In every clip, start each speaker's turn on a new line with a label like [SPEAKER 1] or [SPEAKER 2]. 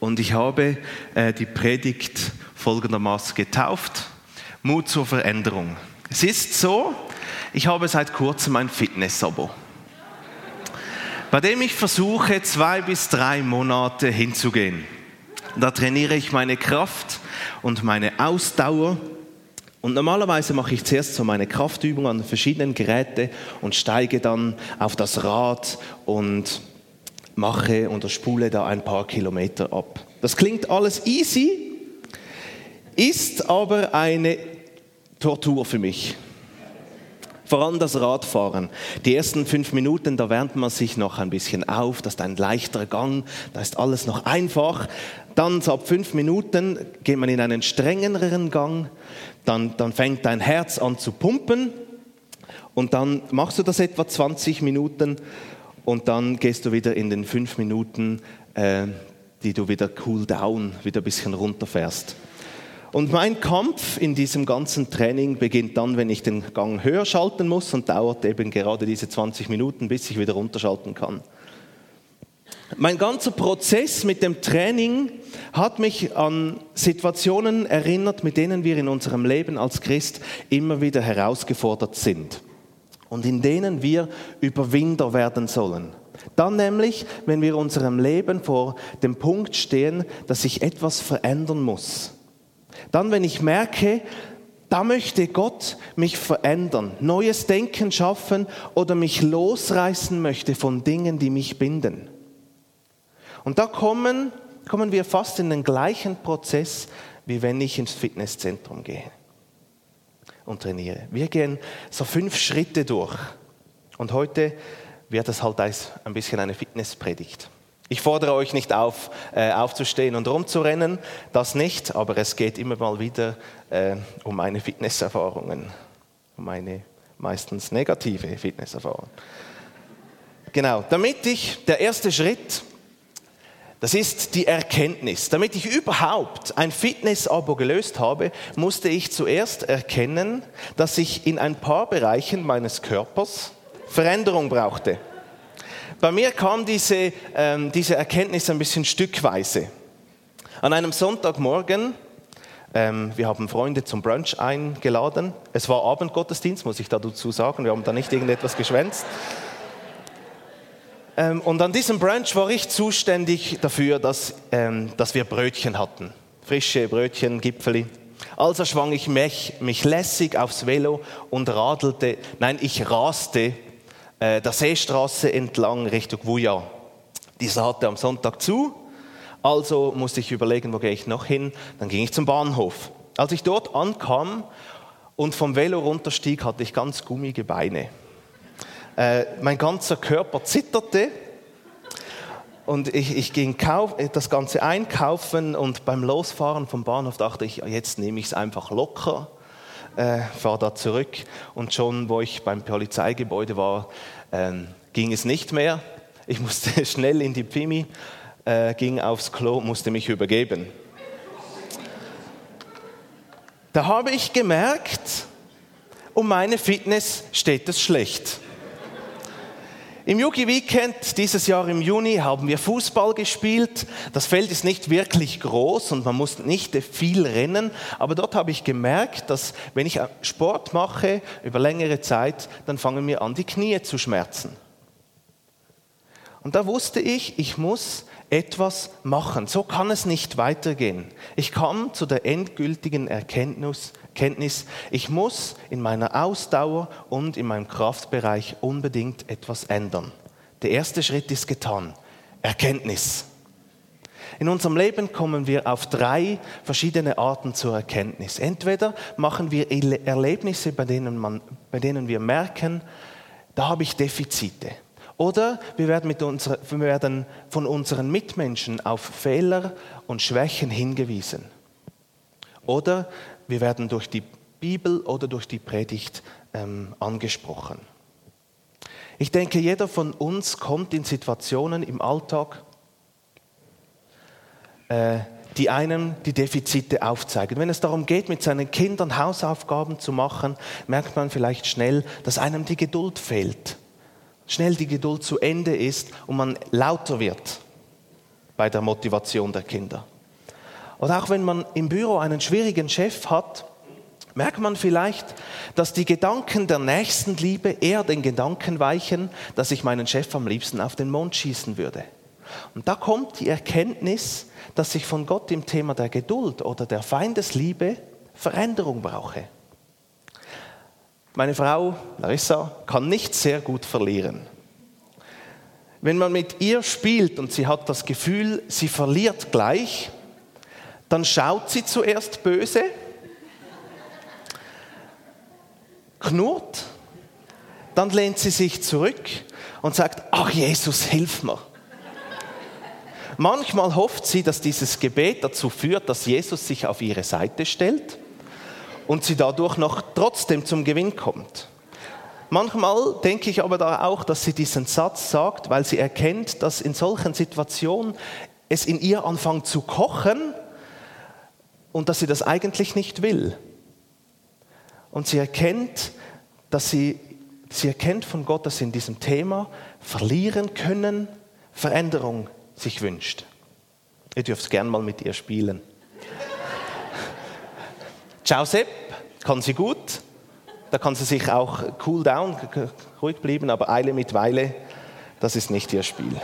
[SPEAKER 1] und ich habe äh, die Predigt folgendermaßen getauft. Mut zur Veränderung. Es ist so, ich habe seit kurzem ein Fitness-Abo, bei dem ich versuche, zwei bis drei Monate hinzugehen. Da trainiere ich meine Kraft und meine Ausdauer. Und normalerweise mache ich zuerst so meine Kraftübung an verschiedenen Geräten und steige dann auf das Rad und mache oder spule da ein paar Kilometer ab. Das klingt alles easy, ist aber eine Tortur für mich. Vor allem das Radfahren. Die ersten fünf Minuten, da wärmt man sich noch ein bisschen auf, das ist ein leichterer Gang, da ist alles noch einfach. Dann so ab fünf Minuten geht man in einen strengeren Gang, dann, dann fängt dein Herz an zu pumpen und dann machst du das etwa 20 Minuten und dann gehst du wieder in den fünf Minuten, äh, die du wieder cool down, wieder ein bisschen runterfährst. Und mein Kampf in diesem ganzen Training beginnt dann, wenn ich den Gang höher schalten muss und dauert eben gerade diese 20 Minuten, bis ich wieder runterschalten kann. Mein ganzer Prozess mit dem Training hat mich an Situationen erinnert, mit denen wir in unserem Leben als Christ immer wieder herausgefordert sind und in denen wir Überwinder werden sollen. Dann nämlich, wenn wir unserem Leben vor dem Punkt stehen, dass sich etwas verändern muss. Dann, wenn ich merke, da möchte Gott mich verändern, neues Denken schaffen oder mich losreißen möchte von Dingen, die mich binden. Und da kommen, kommen wir fast in den gleichen Prozess, wie wenn ich ins Fitnesszentrum gehe und trainiere. Wir gehen so fünf Schritte durch. Und heute wird es halt ein bisschen eine Fitnesspredigt. Ich fordere euch nicht auf, äh, aufzustehen und rumzurennen, das nicht, aber es geht immer mal wieder äh, um meine Fitnesserfahrungen, um meine meistens negative Fitnesserfahrung. Genau, damit ich, der erste Schritt, das ist die Erkenntnis. Damit ich überhaupt ein Fitness-Abo gelöst habe, musste ich zuerst erkennen, dass ich in ein paar Bereichen meines Körpers Veränderung brauchte. Bei mir kam diese, ähm, diese Erkenntnis ein bisschen stückweise. An einem Sonntagmorgen, ähm, wir haben Freunde zum Brunch eingeladen. Es war Abendgottesdienst, muss ich dazu sagen. Wir haben da nicht irgendetwas geschwänzt. Ähm, und an diesem Brunch war ich zuständig dafür, dass, ähm, dass wir Brötchen hatten. Frische Brötchen, Gipfeli. Also schwang ich mich, mich lässig aufs Velo und radelte, nein, ich raste äh, der Seestraße entlang Richtung Wuja. Diese hatte am Sonntag zu, also musste ich überlegen, wo gehe ich noch hin. Dann ging ich zum Bahnhof. Als ich dort ankam und vom Velo runterstieg, hatte ich ganz gummige Beine. Äh, mein ganzer Körper zitterte und ich, ich ging kauf, das Ganze einkaufen und beim Losfahren vom Bahnhof dachte ich, jetzt nehme ich es einfach locker, äh, fahre da zurück und schon, wo ich beim Polizeigebäude war, äh, ging es nicht mehr. Ich musste schnell in die Pimi, äh, ging aufs Klo, musste mich übergeben. Da habe ich gemerkt, um meine Fitness steht es schlecht. Im Yugi Weekend dieses Jahr im Juni haben wir Fußball gespielt. Das Feld ist nicht wirklich groß und man muss nicht viel rennen, aber dort habe ich gemerkt, dass wenn ich Sport mache über längere Zeit, dann fangen mir an die Knie zu schmerzen. Und da wusste ich, ich muss etwas machen. So kann es nicht weitergehen. Ich kam zu der endgültigen Erkenntnis, Erkenntnis, ich muss in meiner Ausdauer und in meinem Kraftbereich unbedingt etwas ändern. Der erste Schritt ist getan. Erkenntnis. In unserem Leben kommen wir auf drei verschiedene Arten zur Erkenntnis. Entweder machen wir Erlebnisse, bei denen, man, bei denen wir merken, da habe ich Defizite. Oder wir werden, unserer, wir werden von unseren Mitmenschen auf Fehler und Schwächen hingewiesen. Oder wir werden durch die Bibel oder durch die Predigt ähm, angesprochen. Ich denke, jeder von uns kommt in Situationen im Alltag, äh, die einem die Defizite aufzeigen. Wenn es darum geht, mit seinen Kindern Hausaufgaben zu machen, merkt man vielleicht schnell, dass einem die Geduld fehlt. Schnell die Geduld zu Ende ist und man lauter wird. bei der Motivation der Kinder. Oder auch wenn man im Büro einen schwierigen Chef hat, merkt man vielleicht, dass die Gedanken der Nächstenliebe eher den Gedanken weichen, dass ich meinen Chef am liebsten auf den Mond schießen würde. Und da kommt die Erkenntnis, dass ich von Gott im Thema der Geduld oder der Feindesliebe Veränderung brauche. Meine Frau Larissa kann nicht sehr gut verlieren. Wenn man mit ihr spielt und sie hat das Gefühl, sie verliert gleich, dann schaut sie zuerst böse, knurrt, dann lehnt sie sich zurück und sagt, ach Jesus, hilf mir. Manchmal hofft sie, dass dieses Gebet dazu führt, dass Jesus sich auf ihre Seite stellt und sie dadurch noch trotzdem zum Gewinn kommt. Manchmal denke ich aber da auch, dass sie diesen Satz sagt, weil sie erkennt, dass in solchen Situationen es in ihr anfängt zu kochen und dass sie das eigentlich nicht will. Und sie erkennt, dass sie, sie erkennt von Gott, dass sie in diesem Thema verlieren können, Veränderung sich wünscht. Ihr dürft gern mal mit ihr spielen. Ciao Sepp, kann sie gut. Da kann sie sich auch cool down, ruhig bleiben, aber Eile mit Weile, das ist nicht ihr Spiel.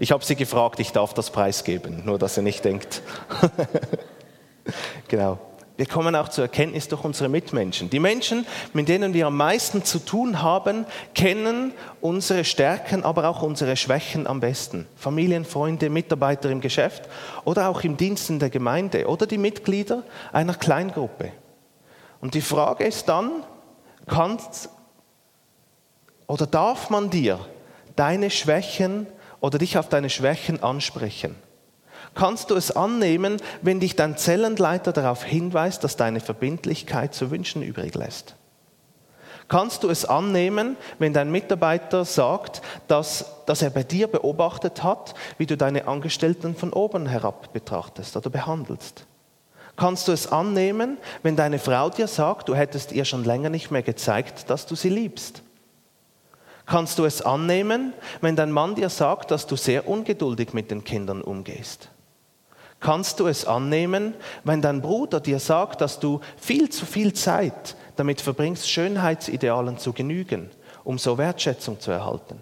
[SPEAKER 1] Ich habe sie gefragt, ich darf das preisgeben, nur dass sie nicht denkt. genau. Wir kommen auch zur Erkenntnis durch unsere Mitmenschen. Die Menschen, mit denen wir am meisten zu tun haben, kennen unsere Stärken, aber auch unsere Schwächen am besten. Familien, Freunde, Mitarbeiter im Geschäft oder auch im Dienst in der Gemeinde oder die Mitglieder einer Kleingruppe. Und die Frage ist dann, kannst oder darf man dir deine Schwächen oder dich auf deine Schwächen ansprechen? Kannst du es annehmen, wenn dich dein Zellenleiter darauf hinweist, dass deine Verbindlichkeit zu wünschen übrig lässt? Kannst du es annehmen, wenn dein Mitarbeiter sagt, dass, dass er bei dir beobachtet hat, wie du deine Angestellten von oben herab betrachtest oder behandelst? Kannst du es annehmen, wenn deine Frau dir sagt, du hättest ihr schon länger nicht mehr gezeigt, dass du sie liebst? Kannst du es annehmen, wenn dein Mann dir sagt, dass du sehr ungeduldig mit den Kindern umgehst? Kannst du es annehmen, wenn dein Bruder dir sagt, dass du viel zu viel Zeit damit verbringst, Schönheitsidealen zu genügen, um so Wertschätzung zu erhalten?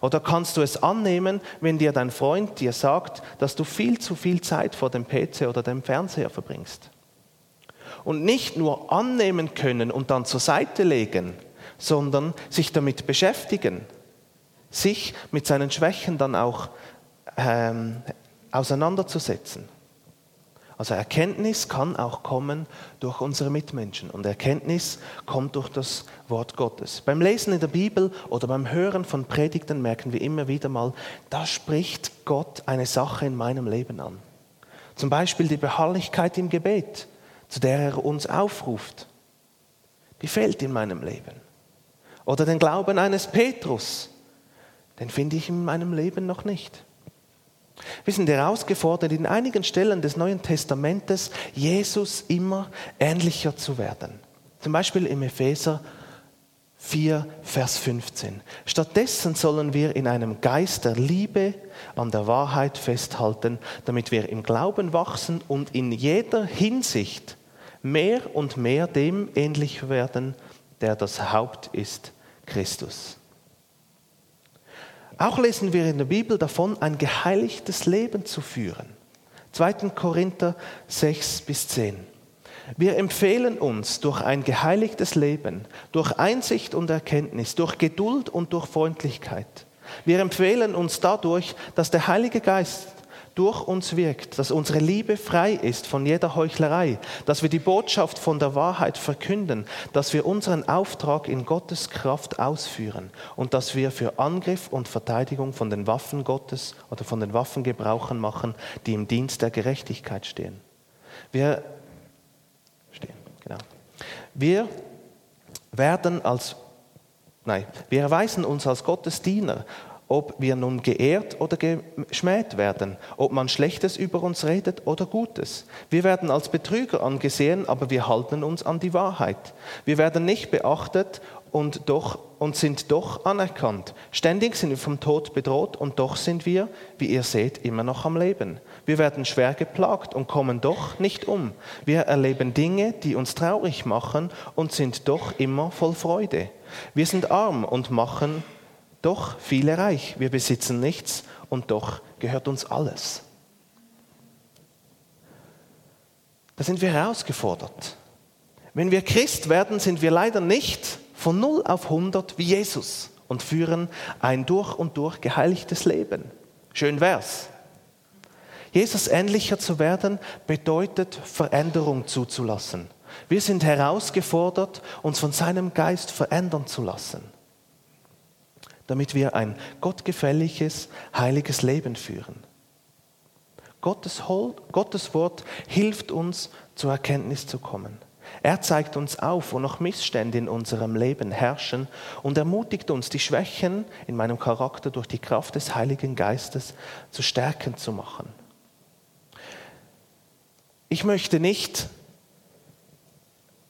[SPEAKER 1] Oder kannst du es annehmen, wenn dir dein Freund dir sagt, dass du viel zu viel Zeit vor dem PC oder dem Fernseher verbringst? Und nicht nur annehmen können und dann zur Seite legen, sondern sich damit beschäftigen, sich mit seinen Schwächen dann auch ähm, auseinanderzusetzen. Also Erkenntnis kann auch kommen durch unsere Mitmenschen und Erkenntnis kommt durch das Wort Gottes. Beim Lesen in der Bibel oder beim Hören von Predigten merken wir immer wieder mal, da spricht Gott eine Sache in meinem Leben an. Zum Beispiel die Beharrlichkeit im Gebet, zu der er uns aufruft. Die fehlt in meinem Leben. Oder den Glauben eines Petrus, den finde ich in meinem Leben noch nicht. Wir sind herausgefordert, in einigen Stellen des Neuen Testamentes Jesus immer ähnlicher zu werden. Zum Beispiel im Epheser 4, Vers 15. Stattdessen sollen wir in einem Geist der Liebe an der Wahrheit festhalten, damit wir im Glauben wachsen und in jeder Hinsicht mehr und mehr dem ähnlich werden, der das Haupt ist, Christus. Auch lesen wir in der Bibel davon, ein geheiligtes Leben zu führen. 2. Korinther 6 bis 10. Wir empfehlen uns durch ein geheiligtes Leben, durch Einsicht und Erkenntnis, durch Geduld und durch Freundlichkeit. Wir empfehlen uns dadurch, dass der Heilige Geist durch uns wirkt, dass unsere Liebe frei ist von jeder Heuchlerei, dass wir die Botschaft von der Wahrheit verkünden, dass wir unseren Auftrag in Gottes Kraft ausführen und dass wir für Angriff und Verteidigung von den Waffen Gottes oder von den Waffen Gebrauchen machen, die im Dienst der Gerechtigkeit stehen. Wir stehen, genau. Wir werden als Nein, wir erweisen uns als Gottes Diener ob wir nun geehrt oder geschmäht werden, ob man Schlechtes über uns redet oder Gutes. Wir werden als Betrüger angesehen, aber wir halten uns an die Wahrheit. Wir werden nicht beachtet, und, doch, und sind doch anerkannt. Ständig sind wir vom Tod bedroht und doch sind wir, wie ihr seht, immer noch am Leben. Wir werden schwer geplagt und kommen doch nicht um. Wir erleben Dinge, die uns traurig machen und sind doch immer voll Freude. Wir sind arm und machen doch viele reich. Wir besitzen nichts und doch gehört uns alles. Da sind wir herausgefordert. Wenn wir Christ werden, sind wir leider nicht von 0 auf 100 wie Jesus und führen ein durch und durch geheiligtes Leben. Schön wär's. Jesus ähnlicher zu werden bedeutet Veränderung zuzulassen. Wir sind herausgefordert, uns von seinem Geist verändern zu lassen, damit wir ein gottgefälliges, heiliges Leben führen. Gottes, Gottes Wort hilft uns, zur Erkenntnis zu kommen. Er zeigt uns auf, wo noch Missstände in unserem Leben herrschen und ermutigt uns, die Schwächen in meinem Charakter durch die Kraft des Heiligen Geistes zu stärken zu machen. Ich möchte nicht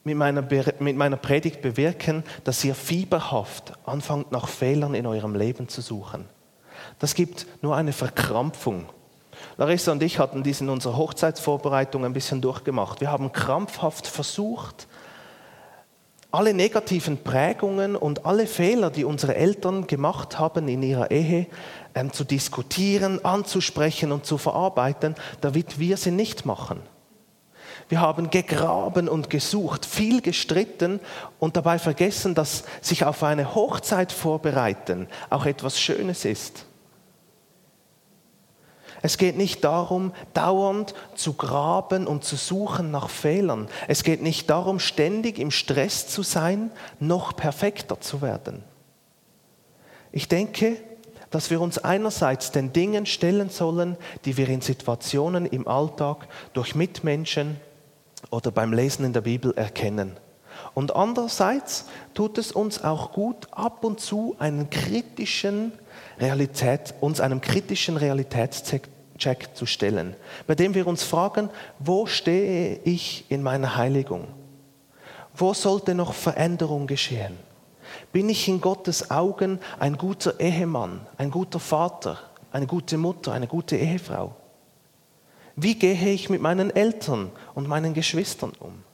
[SPEAKER 1] mit meiner, mit meiner Predigt bewirken, dass ihr fieberhaft anfangt, nach Fehlern in eurem Leben zu suchen. Das gibt nur eine Verkrampfung Larissa und ich hatten dies in unserer Hochzeitsvorbereitung ein bisschen durchgemacht. Wir haben krampfhaft versucht, alle negativen Prägungen und alle Fehler, die unsere Eltern gemacht haben in ihrer Ehe, ähm, zu diskutieren, anzusprechen und zu verarbeiten, damit wir sie nicht machen. Wir haben gegraben und gesucht, viel gestritten und dabei vergessen, dass sich auf eine Hochzeit vorbereiten auch etwas Schönes ist. Es geht nicht darum, dauernd zu graben und zu suchen nach Fehlern. Es geht nicht darum, ständig im Stress zu sein, noch perfekter zu werden. Ich denke, dass wir uns einerseits den Dingen stellen sollen, die wir in Situationen im Alltag durch Mitmenschen oder beim Lesen in der Bibel erkennen. Und andererseits tut es uns auch gut, ab und zu einen kritischen Realität, uns einem kritischen Realitätscheck zu stellen, bei dem wir uns fragen, wo stehe ich in meiner Heiligung? Wo sollte noch Veränderung geschehen? Bin ich in Gottes Augen ein guter Ehemann, ein guter Vater, eine gute Mutter, eine gute Ehefrau? Wie gehe ich mit meinen Eltern und meinen Geschwistern um?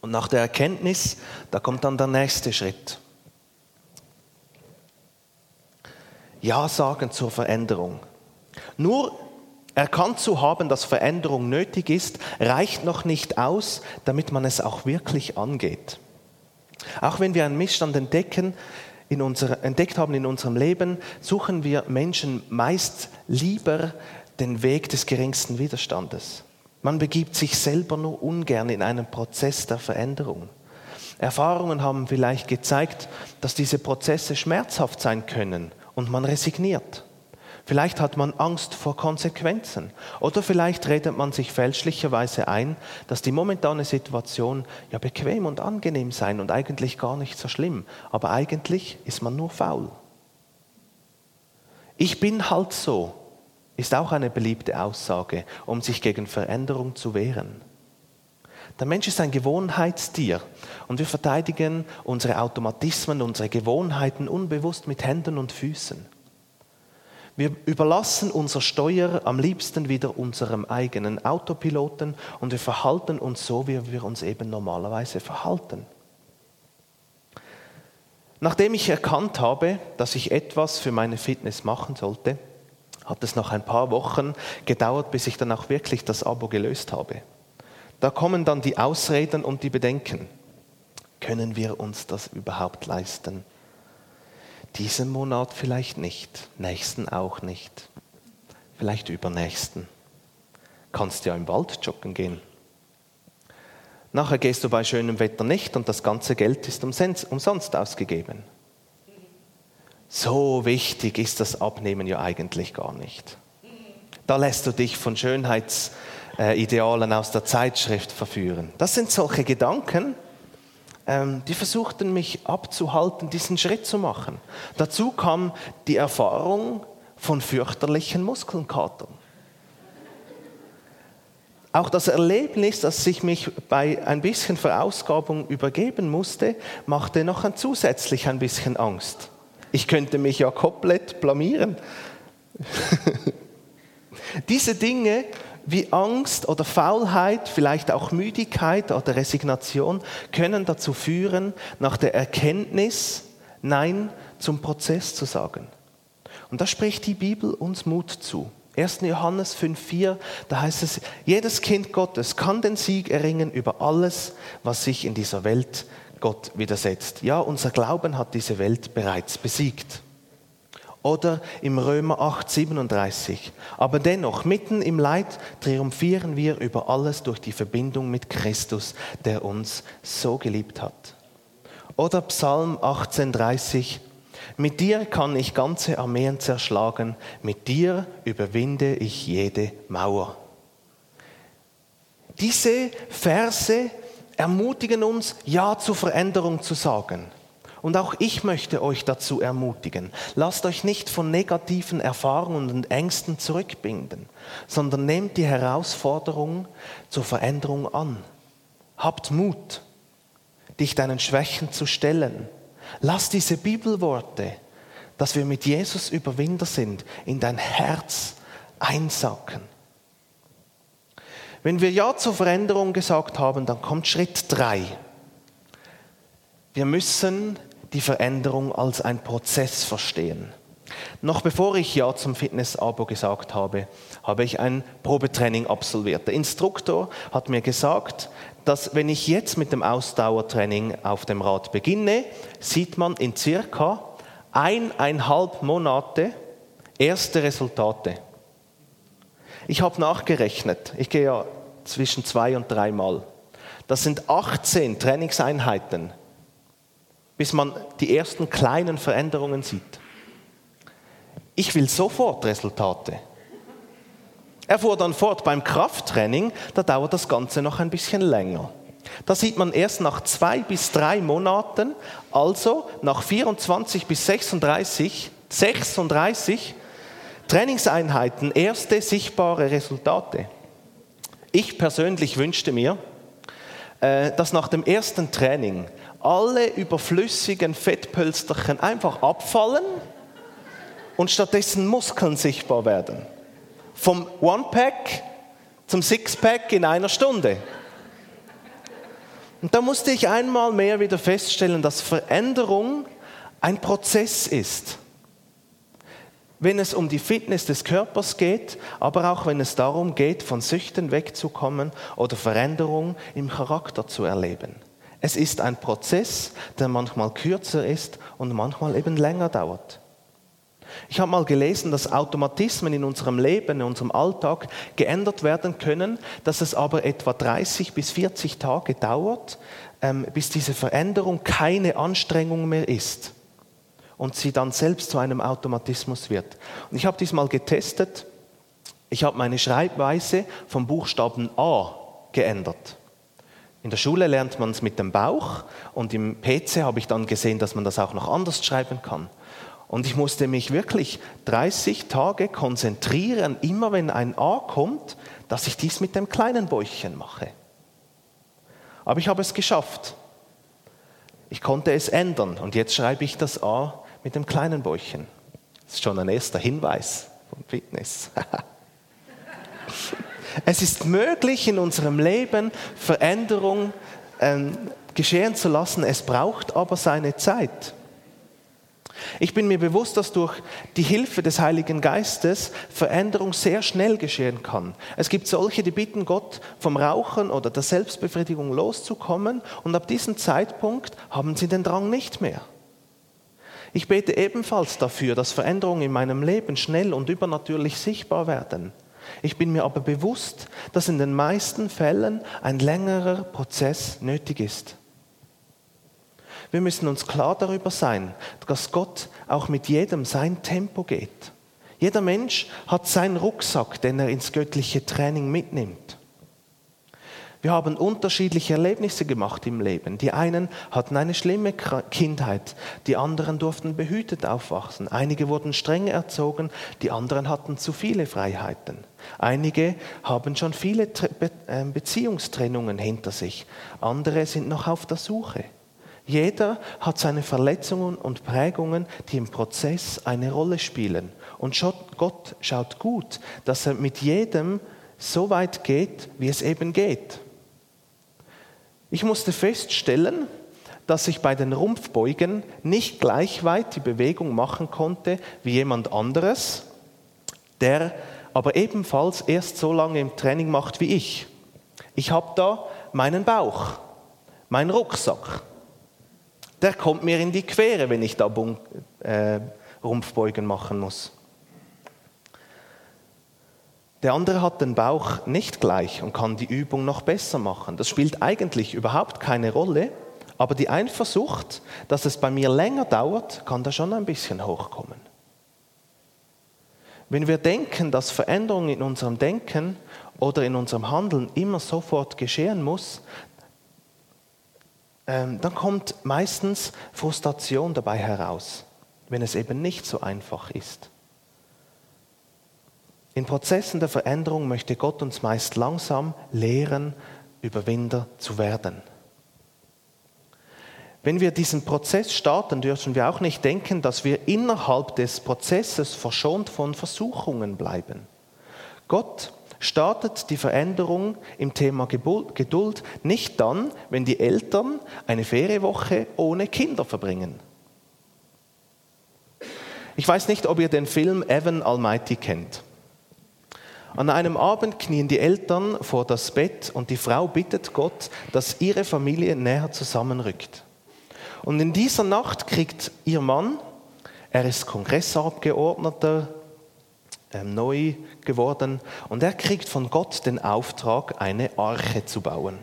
[SPEAKER 1] Und nach der Erkenntnis, da kommt dann der nächste Schritt. Ja sagen zur Veränderung. Nur erkannt zu haben, dass Veränderung nötig ist, reicht noch nicht aus, damit man es auch wirklich angeht. Auch wenn wir einen Missstand entdecken, in unser, entdeckt haben in unserem Leben, suchen wir Menschen meist lieber den Weg des geringsten Widerstandes. Man begibt sich selber nur ungern in einen Prozess der Veränderung. Erfahrungen haben vielleicht gezeigt, dass diese Prozesse schmerzhaft sein können und man resigniert. Vielleicht hat man Angst vor Konsequenzen oder vielleicht redet man sich fälschlicherweise ein, dass die momentane Situation ja bequem und angenehm sein und eigentlich gar nicht so schlimm, aber eigentlich ist man nur faul. Ich bin halt so, ist auch eine beliebte Aussage, um sich gegen Veränderung zu wehren. Der Mensch ist ein Gewohnheitstier und wir verteidigen unsere Automatismen, unsere Gewohnheiten unbewusst mit Händen und Füßen. Wir überlassen unser Steuer am liebsten wieder unserem eigenen Autopiloten und wir verhalten uns so, wie wir uns eben normalerweise verhalten. Nachdem ich erkannt habe, dass ich etwas für meine Fitness machen sollte, hat es noch ein paar Wochen gedauert, bis ich dann auch wirklich das Abo gelöst habe. Da kommen dann die Ausreden und die Bedenken. Können wir uns das überhaupt leisten? Diesen Monat vielleicht nicht, nächsten auch nicht, vielleicht übernächsten. Kannst ja im Wald joggen gehen. Nachher gehst du bei schönem Wetter nicht und das ganze Geld ist umsonst ausgegeben. So wichtig ist das Abnehmen ja eigentlich gar nicht. Da lässt du dich von Schönheitsidealen aus der Zeitschrift verführen. Das sind solche Gedanken, ähm, die versuchten mich abzuhalten, diesen Schritt zu machen. Dazu kam die Erfahrung von fürchterlichen Muskelkatern. Auch das Erlebnis, dass ich mich bei ein bisschen Verausgabung übergeben musste, machte noch ein zusätzlich ein bisschen Angst. Ich könnte mich ja komplett blamieren. Diese Dinge wie Angst oder Faulheit, vielleicht auch Müdigkeit oder Resignation können dazu führen, nach der Erkenntnis Nein zum Prozess zu sagen. Und da spricht die Bibel uns Mut zu. 1. Johannes 5,4, da heißt es, jedes Kind Gottes kann den Sieg erringen über alles, was sich in dieser Welt Gott widersetzt. Ja, unser Glauben hat diese Welt bereits besiegt. Oder im Römer 8, 37. Aber dennoch, mitten im Leid triumphieren wir über alles durch die Verbindung mit Christus, der uns so geliebt hat. Oder Psalm 18, 30. Mit dir kann ich ganze Armeen zerschlagen, mit dir überwinde ich jede Mauer. Diese Verse ermutigen uns, Ja zur Veränderung zu sagen. Und auch ich möchte euch dazu ermutigen. Lasst euch nicht von negativen Erfahrungen und Ängsten zurückbinden, sondern nehmt die Herausforderung zur Veränderung an. Habt Mut, dich deinen Schwächen zu stellen. Lass diese Bibelworte, dass wir mit Jesus Überwinder sind, in dein Herz einsacken. Wenn wir Ja zur Veränderung gesagt haben, dann kommt Schritt drei. Wir müssen die Veränderung als ein Prozess verstehen. Noch bevor ich Ja zum Fitness-Abo gesagt habe, habe ich ein Probetraining absolviert. Der Instruktor hat mir gesagt, dass wenn ich jetzt mit dem Ausdauertraining auf dem Rad beginne, sieht man in circa eineinhalb Monate erste Resultate. Ich habe nachgerechnet, ich gehe ja zwischen zwei und dreimal. Das sind 18 Trainingseinheiten bis man die ersten kleinen Veränderungen sieht. Ich will sofort Resultate. Er fuhr dann fort beim Krafttraining, da dauert das Ganze noch ein bisschen länger. Da sieht man erst nach zwei bis drei Monaten, also nach 24 bis 36, 36 Trainingseinheiten erste sichtbare Resultate. Ich persönlich wünschte mir, äh, dass nach dem ersten Training alle überflüssigen Fettpölsterchen einfach abfallen und stattdessen Muskeln sichtbar werden. Vom One-Pack zum Six-Pack in einer Stunde. Und da musste ich einmal mehr wieder feststellen, dass Veränderung ein Prozess ist. Wenn es um die Fitness des Körpers geht, aber auch wenn es darum geht, von Süchten wegzukommen oder Veränderung im Charakter zu erleben. Es ist ein Prozess, der manchmal kürzer ist und manchmal eben länger dauert. Ich habe mal gelesen, dass Automatismen in unserem Leben, in unserem Alltag geändert werden können, dass es aber etwa 30 bis 40 Tage dauert, ähm, bis diese Veränderung keine Anstrengung mehr ist und sie dann selbst zu einem Automatismus wird. Und ich habe dies mal getestet. Ich habe meine Schreibweise vom Buchstaben A geändert. In der Schule lernt man es mit dem Bauch und im PC habe ich dann gesehen, dass man das auch noch anders schreiben kann. Und ich musste mich wirklich 30 Tage konzentrieren, immer wenn ein A kommt, dass ich dies mit dem kleinen Bäuchchen mache. Aber ich habe es geschafft. Ich konnte es ändern und jetzt schreibe ich das A mit dem kleinen Bäuchchen. Das ist schon ein erster Hinweis von Fitness. Es ist möglich, in unserem Leben Veränderung ähm, geschehen zu lassen. Es braucht aber seine Zeit. Ich bin mir bewusst, dass durch die Hilfe des Heiligen Geistes Veränderung sehr schnell geschehen kann. Es gibt solche, die bitten Gott, vom Rauchen oder der Selbstbefriedigung loszukommen und ab diesem Zeitpunkt haben sie den Drang nicht mehr. Ich bete ebenfalls dafür, dass Veränderungen in meinem Leben schnell und übernatürlich sichtbar werden. Ich bin mir aber bewusst, dass in den meisten Fällen ein längerer Prozess nötig ist. Wir müssen uns klar darüber sein, dass Gott auch mit jedem sein Tempo geht. Jeder Mensch hat seinen Rucksack, den er ins göttliche Training mitnimmt. Wir haben unterschiedliche Erlebnisse gemacht im Leben. Die einen hatten eine schlimme Kindheit, die anderen durften behütet aufwachsen. Einige wurden streng erzogen, die anderen hatten zu viele Freiheiten. Einige haben schon viele ähm, Beziehungstrennungen hinter sich, andere sind noch auf der Suche. Jeder hat seine Verletzungen und Prägungen, die im Prozess eine Rolle spielen. Und Gott schaut gut, dass er mit jedem so weit geht, wie es eben geht. Ich musste feststellen, dass ich bei den Rumpfbeugen nicht gleich weit die Bewegung machen konnte wie jemand anderes, der aber ebenfalls erst so lange im Training macht wie ich. Ich habe da meinen Bauch, meinen Rucksack. Der kommt mir in die Quere, wenn ich da äh, Rumpfbeugen machen muss. Der andere hat den Bauch nicht gleich und kann die Übung noch besser machen. Das spielt eigentlich überhaupt keine Rolle, aber die Eifersucht, dass es bei mir länger dauert, kann da schon ein bisschen hochkommen. Wenn wir denken, dass Veränderung in unserem Denken oder in unserem Handeln immer sofort geschehen muss, ähm, dann kommt meistens Frustration dabei heraus, wenn es eben nicht so einfach ist. In Prozessen der Veränderung möchte Gott uns meist langsam lehren, Überwinder zu werden. Wenn wir diesen Prozess starten, dürfen wir auch nicht denken, dass wir innerhalb des Prozesses verschont von Versuchungen bleiben. Gott startet die Veränderung im Thema Geduld nicht dann, wenn die Eltern eine Ferienwoche ohne Kinder verbringen. Ich weiß nicht, ob ihr den Film Evan Almighty kennt. An einem Abend knien die Eltern vor das Bett und die Frau bittet Gott, dass ihre Familie näher zusammenrückt. Und in dieser Nacht kriegt ihr Mann, er ist Kongressabgeordneter, ähm, neu geworden, und er kriegt von Gott den Auftrag, eine Arche zu bauen.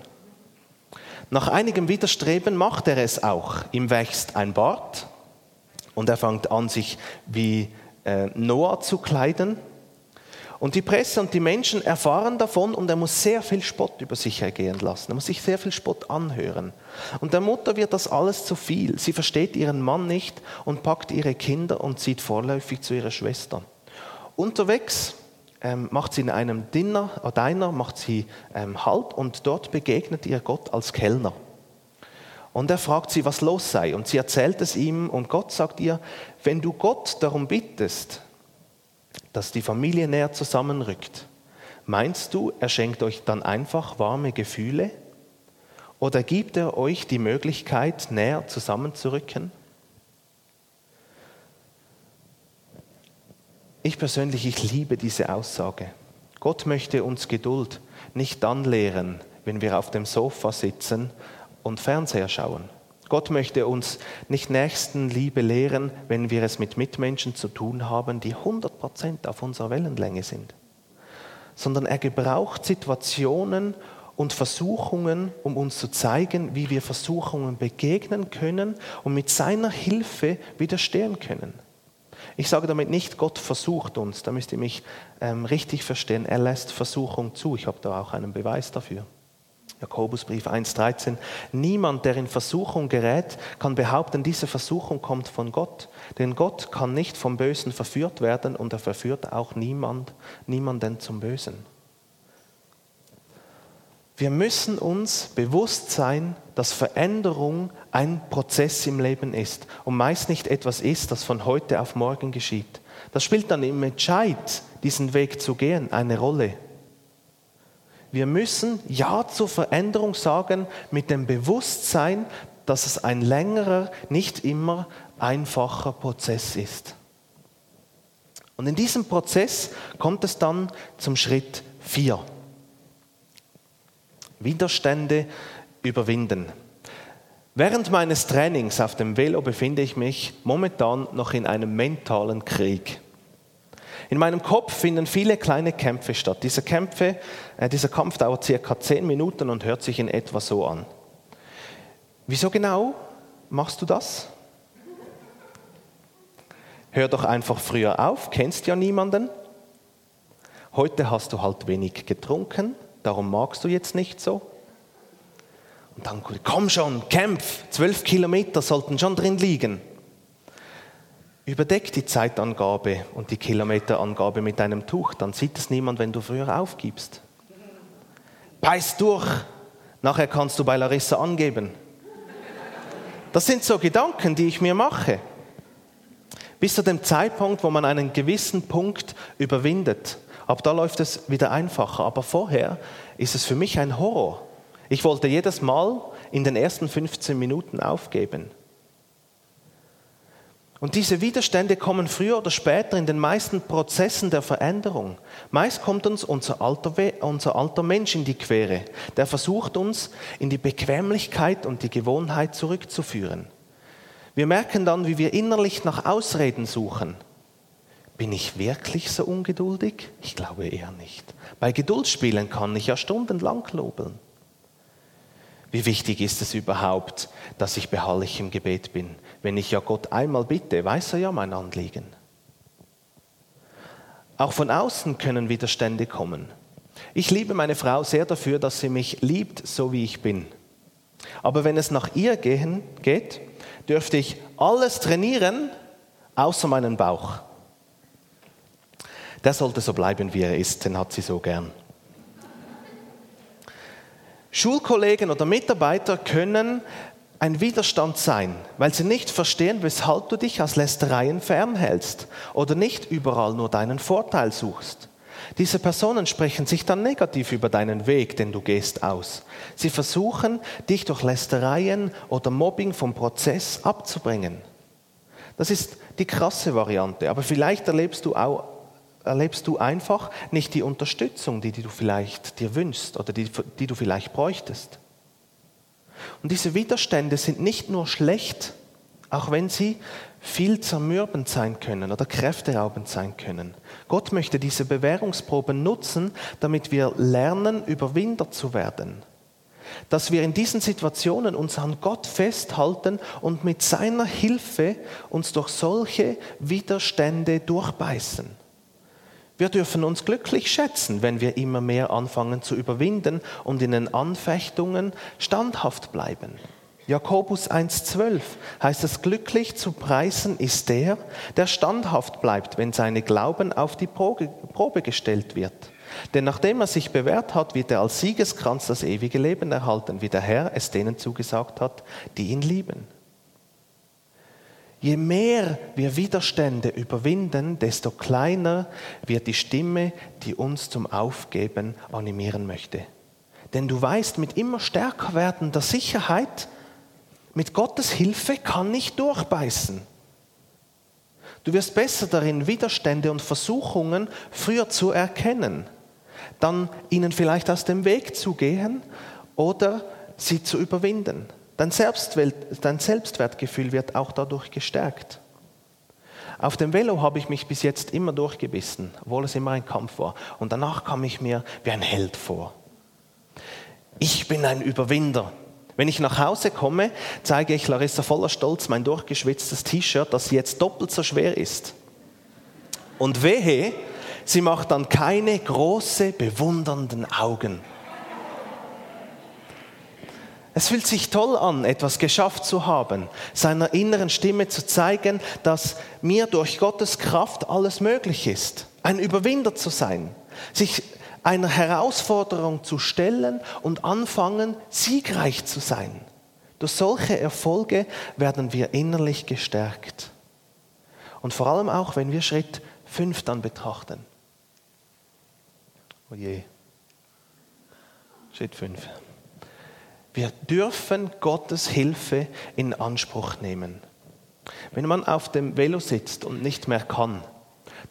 [SPEAKER 1] Nach einigem Widerstreben macht er es auch. Ihm wächst ein Bart und er fängt an, sich wie äh, Noah zu kleiden. Und die Presse und die Menschen erfahren davon und er muss sehr viel Spott über sich ergehen lassen. Er muss sich sehr viel Spott anhören. Und der Mutter wird das alles zu viel. Sie versteht ihren Mann nicht und packt ihre Kinder und zieht vorläufig zu ihrer Schwester. Unterwegs ähm, macht sie in einem Dinner, äh, Diner macht sie ähm, Halt und dort begegnet ihr Gott als Kellner. Und er fragt sie, was los sei. Und sie erzählt es ihm und Gott sagt ihr, wenn du Gott darum bittest, dass die Familie näher zusammenrückt. Meinst du, er schenkt euch dann einfach warme Gefühle? Oder gibt er euch die Möglichkeit, näher zusammenzurücken? Ich persönlich, ich liebe diese Aussage. Gott möchte uns Geduld nicht dann lehren, wenn wir auf dem Sofa sitzen und Fernseher schauen. Gott möchte uns nicht Nächstenliebe lehren, wenn wir es mit Mitmenschen zu tun haben, die 100% auf unserer Wellenlänge sind, sondern er gebraucht Situationen und Versuchungen, um uns zu zeigen, wie wir Versuchungen begegnen können und mit seiner Hilfe widerstehen können. Ich sage damit nicht, Gott versucht uns, da müsst ihr mich ähm, richtig verstehen. Er lässt Versuchung zu. Ich habe da auch einen Beweis dafür. Jakobusbrief 1.13. Niemand, der in Versuchung gerät, kann behaupten, diese Versuchung kommt von Gott. Denn Gott kann nicht vom Bösen verführt werden und er verführt auch niemand, niemanden zum Bösen. Wir müssen uns bewusst sein, dass Veränderung ein Prozess im Leben ist und meist nicht etwas ist, das von heute auf morgen geschieht. Das spielt dann im Entscheid, diesen Weg zu gehen, eine Rolle. Wir müssen Ja zur Veränderung sagen mit dem Bewusstsein, dass es ein längerer, nicht immer einfacher Prozess ist. Und in diesem Prozess kommt es dann zum Schritt 4. Widerstände überwinden. Während meines Trainings auf dem Velo befinde ich mich momentan noch in einem mentalen Krieg. In meinem Kopf finden viele kleine Kämpfe statt. Diese Kämpfe, äh, dieser Kampf dauert circa zehn Minuten und hört sich in etwa so an. Wieso genau machst du das? Hör doch einfach früher auf, kennst ja niemanden. Heute hast du halt wenig getrunken, darum magst du jetzt nicht so. Und dann, komm schon, kämpf, zwölf Kilometer sollten schon drin liegen. Überdeck die Zeitangabe und die Kilometerangabe mit einem Tuch, dann sieht es niemand, wenn du früher aufgibst. Beiß durch, nachher kannst du bei Larissa angeben. Das sind so Gedanken, die ich mir mache. Bis zu dem Zeitpunkt, wo man einen gewissen Punkt überwindet. Ab da läuft es wieder einfacher. Aber vorher ist es für mich ein Horror. Ich wollte jedes Mal in den ersten 15 Minuten aufgeben. Und diese Widerstände kommen früher oder später in den meisten Prozessen der Veränderung. Meist kommt uns unser alter, unser alter Mensch in die Quere, der versucht uns in die Bequemlichkeit und die Gewohnheit zurückzuführen. Wir merken dann, wie wir innerlich nach Ausreden suchen. Bin ich wirklich so ungeduldig? Ich glaube eher nicht. Bei Geduldsspielen kann ich ja stundenlang lobeln. Wie wichtig ist es überhaupt, dass ich beharrlich im Gebet bin? Wenn ich ja Gott einmal bitte, weiß er ja mein Anliegen. Auch von außen können Widerstände kommen. Ich liebe meine Frau sehr dafür, dass sie mich liebt, so wie ich bin. Aber wenn es nach ihr gehen, geht, dürfte ich alles trainieren, außer meinen Bauch. Der sollte so bleiben, wie er ist, den hat sie so gern. Schulkollegen oder Mitarbeiter können ein Widerstand sein, weil sie nicht verstehen, weshalb du dich aus Lästereien fernhältst oder nicht überall nur deinen Vorteil suchst. Diese Personen sprechen sich dann negativ über deinen Weg, den du gehst, aus. Sie versuchen, dich durch Lästereien oder Mobbing vom Prozess abzubringen. Das ist die krasse Variante, aber vielleicht erlebst du auch erlebst du einfach nicht die Unterstützung, die, die du vielleicht dir wünschst oder die, die du vielleicht bräuchtest. Und diese Widerstände sind nicht nur schlecht, auch wenn sie viel zermürbend sein können oder kräfteraubend sein können. Gott möchte diese Bewährungsproben nutzen, damit wir lernen, Überwinder zu werden. Dass wir in diesen Situationen uns an Gott festhalten und mit seiner Hilfe uns durch solche Widerstände durchbeißen. Wir dürfen uns glücklich schätzen, wenn wir immer mehr anfangen zu überwinden und in den Anfechtungen standhaft bleiben. Jakobus 1.12 heißt es, glücklich zu preisen ist der, der standhaft bleibt, wenn seine Glauben auf die Probe gestellt wird. Denn nachdem er sich bewährt hat, wird er als Siegeskranz das ewige Leben erhalten, wie der Herr es denen zugesagt hat, die ihn lieben. Je mehr wir Widerstände überwinden, desto kleiner wird die Stimme, die uns zum Aufgeben animieren möchte. Denn du weißt, mit immer stärker werdender Sicherheit, mit Gottes Hilfe kann ich durchbeißen. Du wirst besser darin, Widerstände und Versuchungen früher zu erkennen, dann ihnen vielleicht aus dem Weg zu gehen oder sie zu überwinden. Dein, dein Selbstwertgefühl wird auch dadurch gestärkt. Auf dem Velo habe ich mich bis jetzt immer durchgebissen, obwohl es immer ein Kampf war. Und danach kam ich mir wie ein Held vor. Ich bin ein Überwinder. Wenn ich nach Hause komme, zeige ich Larissa voller Stolz mein durchgeschwitztes T-Shirt, das jetzt doppelt so schwer ist. Und wehe, sie macht dann keine große, bewundernden Augen. Es fühlt sich toll an, etwas geschafft zu haben, seiner inneren Stimme zu zeigen, dass mir durch Gottes Kraft alles möglich ist, ein Überwinder zu sein, sich einer Herausforderung zu stellen und anfangen, siegreich zu sein. Durch solche Erfolge werden wir innerlich gestärkt. Und vor allem auch, wenn wir Schritt 5 dann betrachten. Oh je. Schritt 5. Wir dürfen Gottes Hilfe in Anspruch nehmen. Wenn man auf dem Velo sitzt und nicht mehr kann,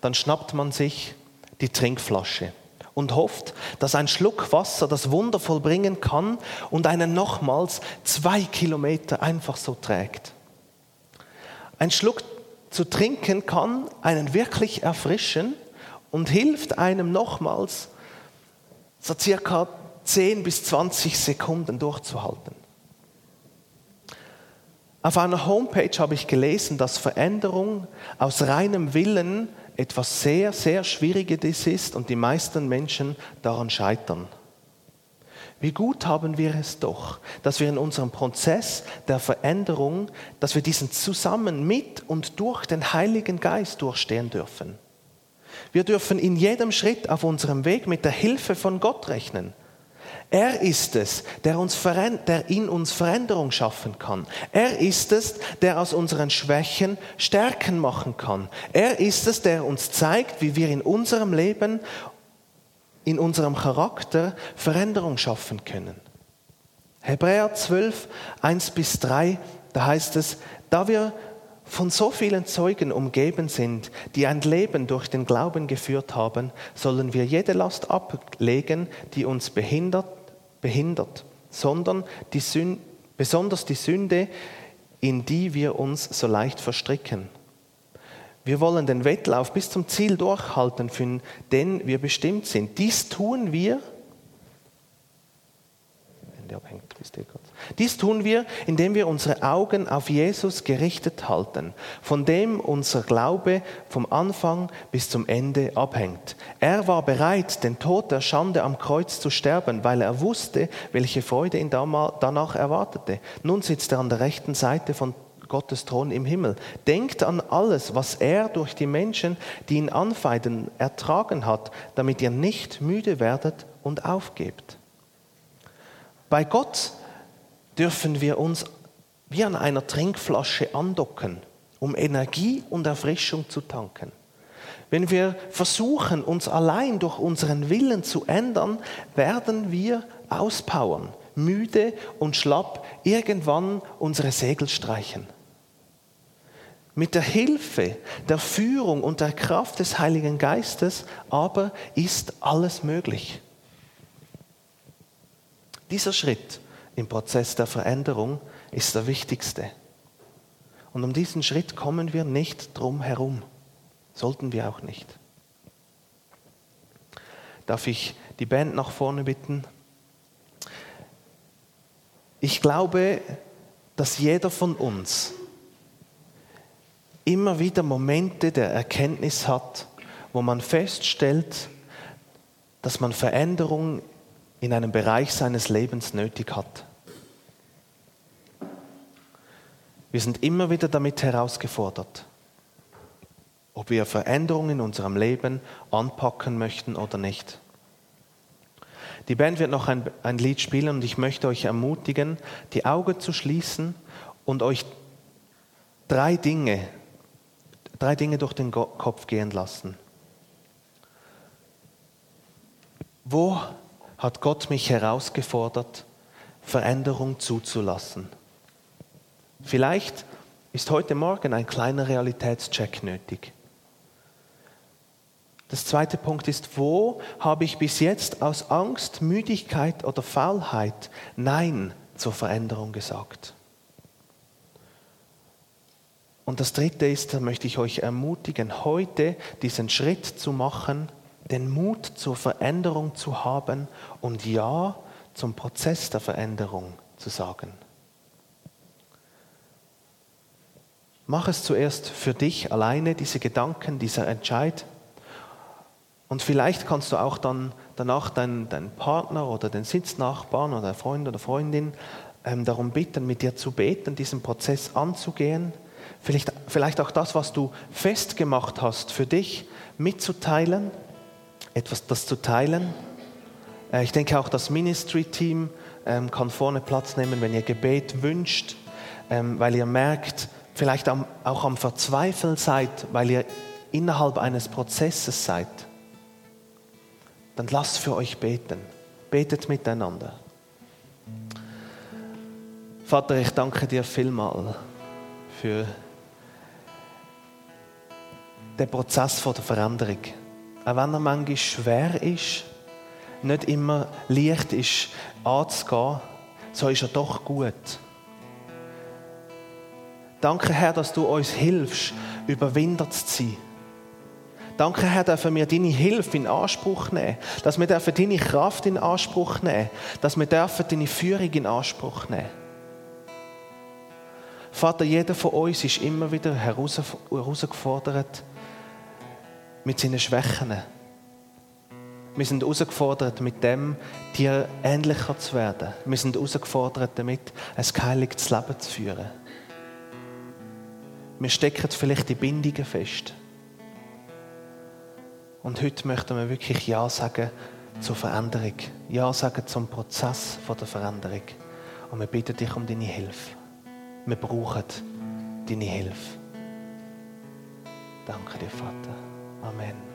[SPEAKER 1] dann schnappt man sich die Trinkflasche und hofft, dass ein Schluck Wasser das Wunder vollbringen kann und einen nochmals zwei Kilometer einfach so trägt. Ein Schluck zu trinken kann einen wirklich erfrischen und hilft einem nochmals so circa 10 bis 20 Sekunden durchzuhalten. Auf einer Homepage habe ich gelesen, dass Veränderung aus reinem Willen etwas sehr, sehr Schwieriges ist und die meisten Menschen daran scheitern. Wie gut haben wir es doch, dass wir in unserem Prozess der Veränderung, dass wir diesen zusammen mit und durch den Heiligen Geist durchstehen dürfen. Wir dürfen in jedem Schritt auf unserem Weg mit der Hilfe von Gott rechnen. Er ist es, der, uns der in uns Veränderung schaffen kann. Er ist es, der aus unseren Schwächen Stärken machen kann. Er ist es, der uns zeigt, wie wir in unserem Leben in unserem Charakter Veränderung schaffen können. Hebräer 12, 1 bis 3, da heißt es, da wir von so vielen Zeugen umgeben sind, die ein Leben durch den Glauben geführt haben, sollen wir jede Last ablegen, die uns behindert, behindert sondern die Sünde, besonders die Sünde, in die wir uns so leicht verstricken. Wir wollen den Wettlauf bis zum Ziel durchhalten, für den wir bestimmt sind. Dies tun wir. Dies tun wir, indem wir unsere Augen auf Jesus gerichtet halten, von dem unser Glaube vom Anfang bis zum Ende abhängt. Er war bereit, den Tod der Schande am Kreuz zu sterben, weil er wusste, welche Freude ihn danach erwartete. Nun sitzt er an der rechten Seite von Gottes Thron im Himmel. Denkt an alles, was er durch die Menschen, die ihn anfeinden, ertragen hat, damit ihr nicht müde werdet und aufgebt. Bei Gott dürfen wir uns wie an einer Trinkflasche andocken, um Energie und Erfrischung zu tanken. Wenn wir versuchen, uns allein durch unseren Willen zu ändern, werden wir auspowern, müde und schlapp irgendwann unsere Segel streichen. Mit der Hilfe, der Führung und der Kraft des Heiligen Geistes aber ist alles möglich. Dieser Schritt im Prozess der Veränderung ist der wichtigste. Und um diesen Schritt kommen wir nicht drum herum. Sollten wir auch nicht. Darf ich die Band nach vorne bitten? Ich glaube, dass jeder von uns immer wieder Momente der Erkenntnis hat, wo man feststellt, dass man Veränderung in einem Bereich seines Lebens nötig hat. Wir sind immer wieder damit herausgefordert, ob wir Veränderungen in unserem Leben anpacken möchten oder nicht. Die Band wird noch ein, ein Lied spielen und ich möchte euch ermutigen, die Augen zu schließen und euch drei Dinge drei Dinge durch den Kopf gehen lassen. Wo hat Gott mich herausgefordert, Veränderung zuzulassen? Vielleicht ist heute Morgen ein kleiner Realitätscheck nötig. Das zweite Punkt ist, wo habe ich bis jetzt aus Angst, Müdigkeit oder Faulheit Nein zur Veränderung gesagt? Und das Dritte ist, da möchte ich euch ermutigen, heute diesen Schritt zu machen, den Mut zur Veränderung zu haben und Ja zum Prozess der Veränderung zu sagen. Mach es zuerst für dich alleine, diese Gedanken, dieser Entscheid. Und vielleicht kannst du auch dann danach deinen, deinen Partner oder den Sitznachbarn oder Freund oder Freundin ähm, darum bitten, mit dir zu beten, diesen Prozess anzugehen vielleicht, vielleicht auch das, was du festgemacht hast für dich, mitzuteilen, etwas das zu teilen. Äh, ich denke auch das Ministry-Team ähm, kann vorne Platz nehmen, wenn ihr Gebet wünscht, ähm, weil ihr merkt, vielleicht auch am Verzweifeln seid, weil ihr innerhalb eines Prozesses seid. Dann lasst für euch beten. Betet miteinander. Vater, ich danke dir vielmal für den Prozess der Veränderung. Auch wenn er manchmal schwer ist, nicht immer leicht ist anzugehen, so ist er doch gut. Danke, Herr, dass du uns hilfst, überwindert zu sein. Danke, Herr, dürfen wir deine Hilfe in Anspruch nehmen, dass wir dürfen deine Kraft in Anspruch nehmen, dass wir dürfen deine Führung in Anspruch nehmen. Vater, jeder von uns ist immer wieder herausgefordert, mit seinen Schwächen. Wir sind herausgefordert, mit dem dir ähnlicher zu werden. Wir sind herausgefordert, damit ein geheiligtes Leben zu führen. Wir stecken vielleicht die Bindungen fest. Und heute möchten wir wirklich Ja sagen zur Veränderung. Ja sagen zum Prozess der Veränderung. Und wir bitten dich um deine Hilfe. Wir brauchen deine Hilfe. Danke dir, Vater. Amen.